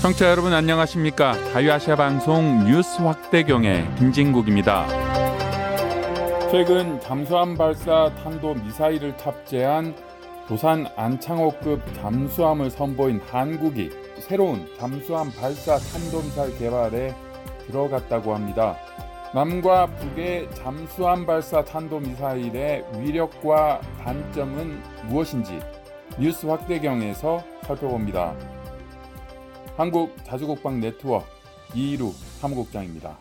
청취자 여러분 안녕하십니까? 자유아시아 방송 뉴스 확대경의 김진국입니다. 최근 잠수함 발사 탄도 미사일을 탑재한 도산 안창호급 잠수함을 선보인 한국이 새로운 잠수함 발사 탄도미사일 개발에 들어갔다고 합니다. 남과 북의 잠수함 발사 탄도미사일의 위력과 단점은 무엇인지 뉴스 확대경에서 살펴봅니다. 한국 자주국방 네트워크 이희루 사무국장입니다.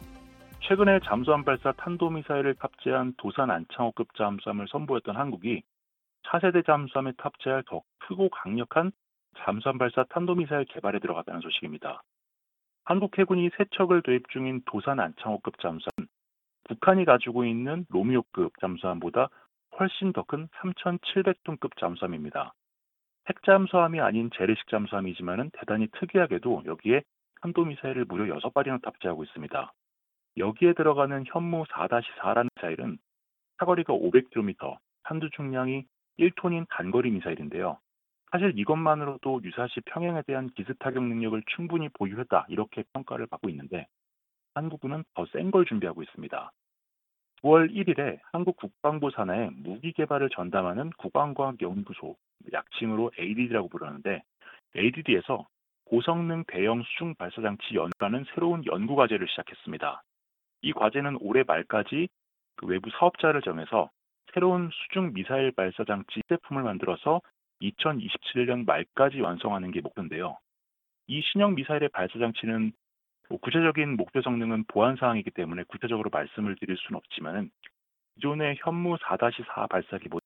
최근에 잠수함 발사 탄도미사일을 탑재한 도산 안창호급 잠수함을 선보였던 한국이 차세대 잠수함에 탑재할 더 크고 강력한 잠수함 발사 탄도미사일 개발에 들어갔다는 소식입니다. 한국 해군이 세 척을 도입 중인 도산 안창호급 잠수함, 북한이 가지고 있는 로미오급 잠수함보다 훨씬 더 큰 3,700톤급 잠수함입니다. 핵잠수함이 아닌 재래식 잠수함이지만 대단히 특이하게도 여기에 탄도미사일을 무려 6발이나 탑재하고 있습니다. 여기에 들어가는 현무 4-4라는 미사일은 사거리가 500km, 탄두 중량이 1톤인 단거리 미사일인데요. 사실 이것만으로도 유사시 평양에 대한 기습 타격 능력을 충분히 보유했다 이렇게 평가를 받고 있는데 한국군은 더 센 걸 준비하고 있습니다. 9월 1일에 한국 국방부 산하에 무기 개발을 전담하는 국방과학연구소, 약칭으로 ADD라고 부르는데 ADD에서 고성능 대형 수중 발사 장치 연구라는 새로운 연구 과제를 시작했습니다. 이 과제는 올해 말까지 그 외부 사업자를 정해서 새로운 수중 미사일 발사 장치 제품을 만들어서 2027년 말까지 완성하는 게 목표인데요. 이 신형 미사일의 발사 장치는 뭐 구체적인 목표 성능은 보안 사항이기 때문에 구체적으로 말씀을 드릴 수는 없지만은 기존의 현무 4-4 발사기보다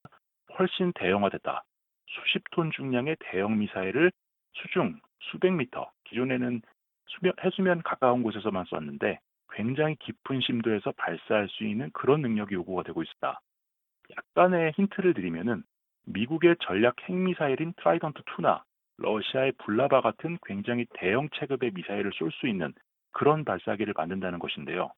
훨씬 대형화됐다. 수십 톤 중량의 대형 미사일을 수중 수백 미터, 기존에는 수면, 해수면 가까운 곳에서만 쐈는데 굉장히 깊은 심도에서 발사할 수 있는 그런 능력이 요구가 되고 있습니다. 약간의 힌트를 드리면은 미국의 전략 핵미사일인 트라이던트 2나 러시아의 불라바 같은 굉장히 대형 체급의 미사일을 쏠 수 있는 그런 발사기를 만든다는 것인데요.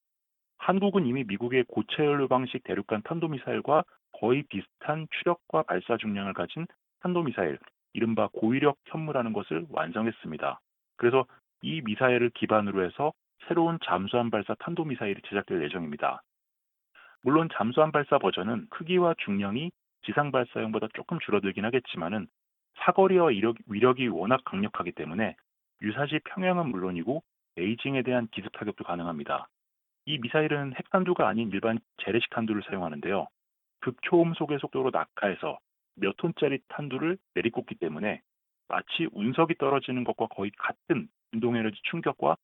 한국은 이미 미국의 고체 연료 방식 대륙간 탄도미사일과 거의 비슷한 추력과 발사 중량을 가진 탄도미사일, 이른바 고위력 현무라는 것을 완성했습니다. 그래서 이 미사일을 기반으로 해서 새로운 잠수함 발사 탄도미사일이 제작될 예정입니다. 물론 잠수함 발사 버전은 크기와 중량이 지상 발사형보다 조금 줄어들긴 하겠지만은 사거리와 위력, 위력이 워낙 강력하기 때문에 유사시 평양은 물론이고 베이징에 대한 기습 타격도 가능합니다. 이 미사일은 핵탄두가 아닌 일반 재래식 탄두를 사용하는데요. 극초음 속의 속도로 낙하해서 몇 톤짜리 탄두를 내리꽂기 때문에 마치 운석이 떨어지는 것과 거의 같은 운동에너지 충격과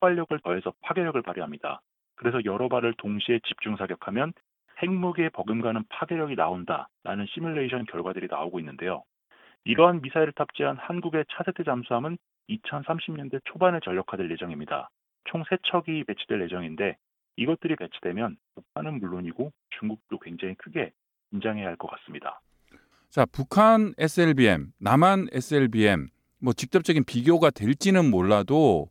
폭발력을 더해서 파괴력을 발휘합니다. 그래서 여러 발을 동시에 집중 사격하면 핵무기에 버금가는 파괴력이 나온다라는 시뮬레이션 결과들이 나오고 있는데요. 이러한 미사일을 탑재한 한국의 차세대 잠수함은 2030년대 초반에 전력화될 예정입니다. 총 3척이 배치될 예정인데 이것들이 배치되면 북한은 물론이고 중국도 굉장히 크게 긴장해야 할 것 같습니다. 자, 북한 SLBM, 남한 SLBM 뭐 직접적인 비교가 될지는 몰라도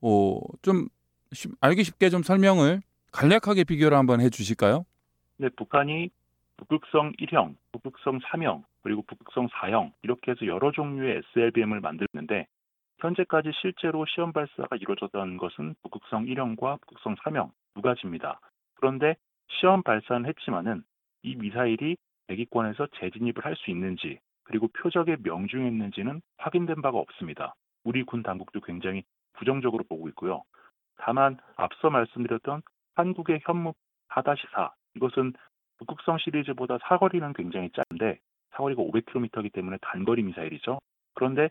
어, 좀 쉽, 알기 쉽게 좀 설명을 간략하게 비교를 한번 해 주실까요? 네, 북한이 북극성 1형, 북극성 3형, 그리고 북극성 4형 이렇게 해서 여러 종류의 SLBM을 만들었는데 현재까지 실제로 시험 발사가 이루어졌던 것은 북극성 1형과 북극성 3형 두 가지입니다. 그런데 시험 발사는 했지만은 이 미사일이 대기권에서 재진입을 할 수 있는지 그리고 표적에 명중했는지는 확인된 바가 없습니다. 우리 군 당국도 굉장히 부정적으로 보고 있고요. 다만 앞서 말씀드렸던 한국의 현무 4-4 이것은 북극성 시리즈보다 사거리는 굉장히 짧은데 사거리가 500km이기 때문에 단거리 미사일이죠. 그런데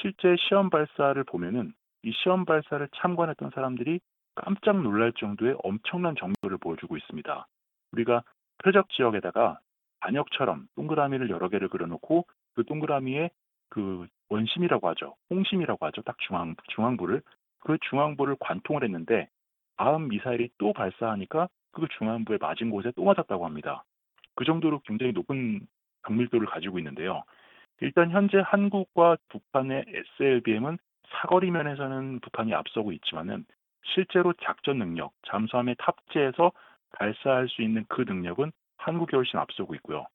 실제 시험 발사를 보면은 이 시험 발사를 참관했던 사람들이 깜짝 놀랄 정도의 엄청난 정보를 보여주고 있습니다. 우리가 표적 지역에다가 반역처럼 동그라미를 여러 개를 그려놓고 그 동그라미에 그 원심이라고 하죠. 홍심이라고 하죠. 딱 중앙, 중앙부를. 그 중앙부를 관통을 했는데 다음 미사일이 또 발사하니까 그 중앙부에 맞은 곳에 또 맞았다고 합니다. 그 정도로 굉장히 높은 강밀도를 가지고 있는데요. 일단 현재 한국과 북한의 SLBM은 사거리 면에서는 북한이 앞서고 있지만은 실제로 작전 능력, 잠수함에 탑재해서 발사할 수 있는 그 능력은 한국이 훨씬 앞서고 있고요.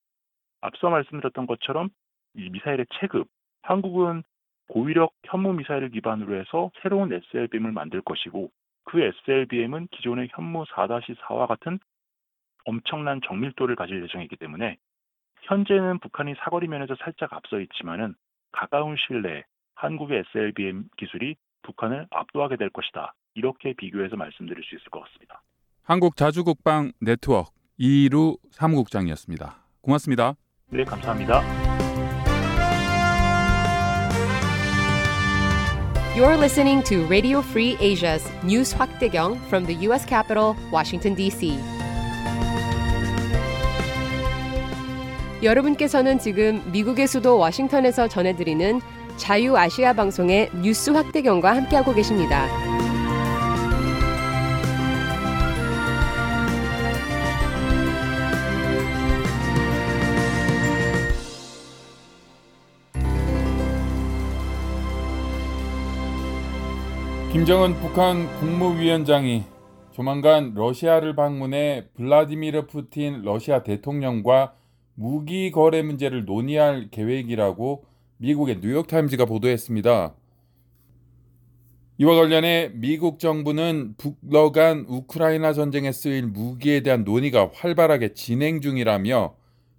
앞서 말씀드렸던 것처럼 이 미사일의 체급, 한국은 고위력 현무 미사일을 기반으로 해서 새로운 SLBM을 만들 것이고 그 SLBM은 기존의 현무 4-4와 같은 엄청난 정밀도를 가질 예정이기 때문에 현재는 북한이 사거리 면에서 살짝 앞서 있지만은 가까운 시일 내에 한국의 SLBM 기술이 북한을 압도하게 될 것이다. 이렇게 비교해서 말씀드릴 수 있을 것 같습니다. 한국 자주국방 네트워크 이루 사무국장이었습니다. 고맙습니다. 네, 감사합니다. You're listening to Radio Free Asia's News 확대경 from the U.S. capital, Washington, D.C. 여러분께서는 지금 미국의 수도 워싱턴에서 전해드리는 자유아시아 방송의 뉴스 확대경과 함께하고 계십니다. 김정은 북한 국무위원장이 조만간 러시아를 방문해 블라디미르 푸틴 러시아 대통령과 무기 거래 문제를 논의할 계획이라고 미국의 뉴욕타임즈가 보도했습니다. 이와 관련해 미국 정부는 북러 간 우크라이나 전쟁에 쓰일 무기에 대한 논의가 활발하게 진행 중이라며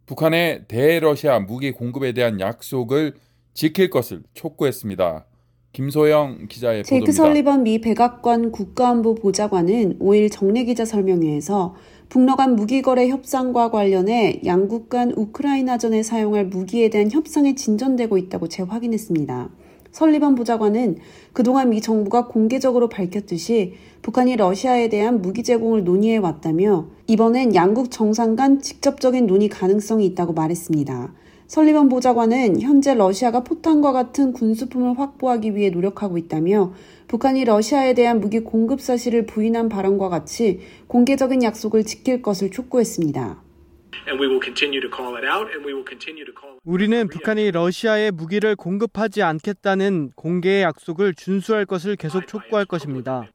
북한의 대러시아 무기 공급에 대한 약속을 지킬 것을 촉구했습니다. 김소영 기자의 제이크 보도입니다. 설리번 미 백악관 국가안보 보좌관은 5일 정례 기자 설명회에서 북러 간 무기거래 협상과 관련해 양국 간 우크라이나전에 사용할 무기에 대한 협상이 진전되고 있다고 재확인했습니다. 설리번 보좌관은 그동안 미 정부가 공개적으로 밝혔듯이 북한이 러시아에 대한 무기 제공을 논의해 왔다며 이번엔 양국 정상 간 직접적인 논의 가능성이 있다고 말했습니다. 설리번 보좌관은 현재 러시아가 포탄과 같은 군수품을 확보하기 위해 노력하고 있다며 북한이 러시아에 대한 무기 공급 사실을 부인한 발언과 같이 공개적인 약속을 지킬 것을 촉구했습니다. 우리는 북한이 러시아에 무기를 공급하지 않겠다는 공개의 약속을 준수할 것을 계속 촉구할 것입니다.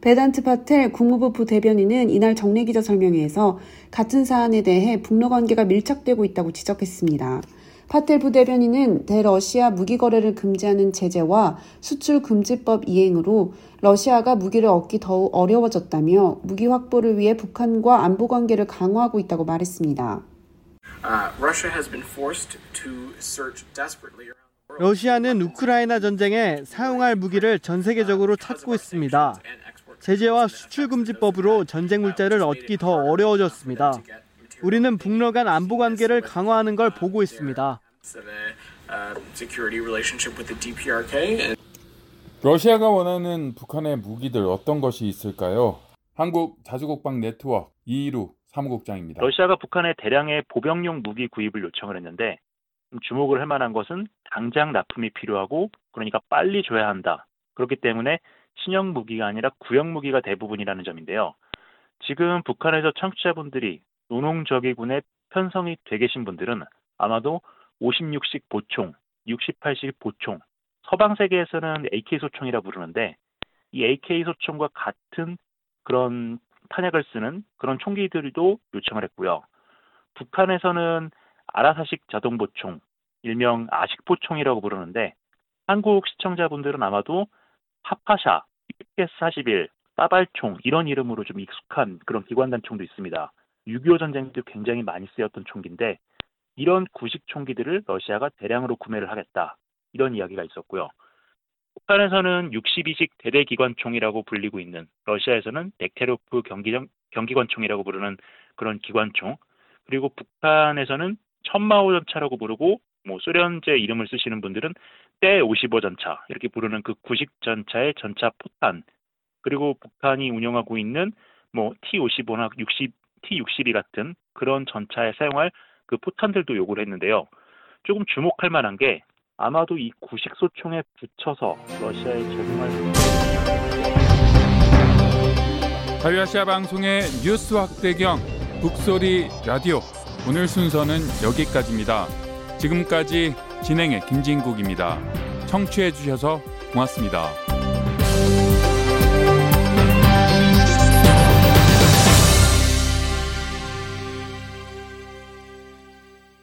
베단트 파텔 국무부 부대변인은 이날 정례 기자 설명회에서 같은 사안에 대해 북러 관계가 밀착되고 있다고 지적했습니다. 파텔 부대변인은 대러시아 무기 거래를 금지하는 제재와 수출 금지법 이행으로 러시아가 무기를 얻기 더욱 어려워졌다며 무기 확보를 위해 북한과 안보 관계를 강화하고 있다고 말했습니다. 러시아는 우크라이나 전쟁에 사용할 무기를 전 세계적으로 찾고 있습니다. 제재와 수출 금지법으로 전쟁 물자를 얻기 더 어려워졌습니다. 우리는 북러 간 안보 관계를 강화하는 걸 보고 있습니다. 러시아가 원하는 북한의 무기들 어떤 것이 있을까요? 한국 자주국방 네트워크 이희루 사무국장입니다. 러시아가 북한에 대량의 보병용 무기 구입을 요청을 했는데 주목을 할 만한 것은 당장 납품이 필요하고 그러니까 빨리 줘야 한다. 그렇기 때문에 신형 무기가 아니라 구형 무기가 대부분이라는 점인데요. 지금 북한에서 청취자분들이 노농저기군에 편성이 돼 계신 분들은 아마도 56식 보총, 68식 보총, 서방 세계에서는 AK 소총이라 부르는데 이 AK 소총과 같은 그런 탄약을 쓰는 그런 총기들도 요청을 했고요. 북한에서는 아라사식 자동보총, 일명 아식보총이라고 부르는데 한국 시청자분들은 아마도 파파샤, UPS-41, 따발총 이런 이름으로 좀 익숙한 그런 기관단총도 있습니다. 6.25 전쟁 때 굉장히 많이 쓰였던 총기인데 이런 구식 총기들을 러시아가 대량으로 구매를 하겠다. 이런 이야기가 있었고요. 북한에서는 62식 대대기관총이라고 불리고 있는 러시아에서는 벡테로프 경기정, 경기관총이라고 부르는 그런 기관총 그리고 북한에서는 천마호 전차라고 부르고 뭐 소련제 이름을 쓰시는 분들은 때 55 전차 이렇게 부르는 그 구식 전차의 전차 포탄 그리고 북한이 운영하고 있는 뭐 T55나 60 T62 같은 그런 전차에 사용할 그 포탄들도 요구를 했는데요. 조금 주목할 만한 게 아마도 이 구식 소총에 붙여서 러시아에 제공할 자유아시아 방송의 뉴스 확대경 북소리 라디오 오늘 순서는 여기까지입니다. 지금까지 진행의 김진국입니다. 청취해 주셔서 고맙습니다.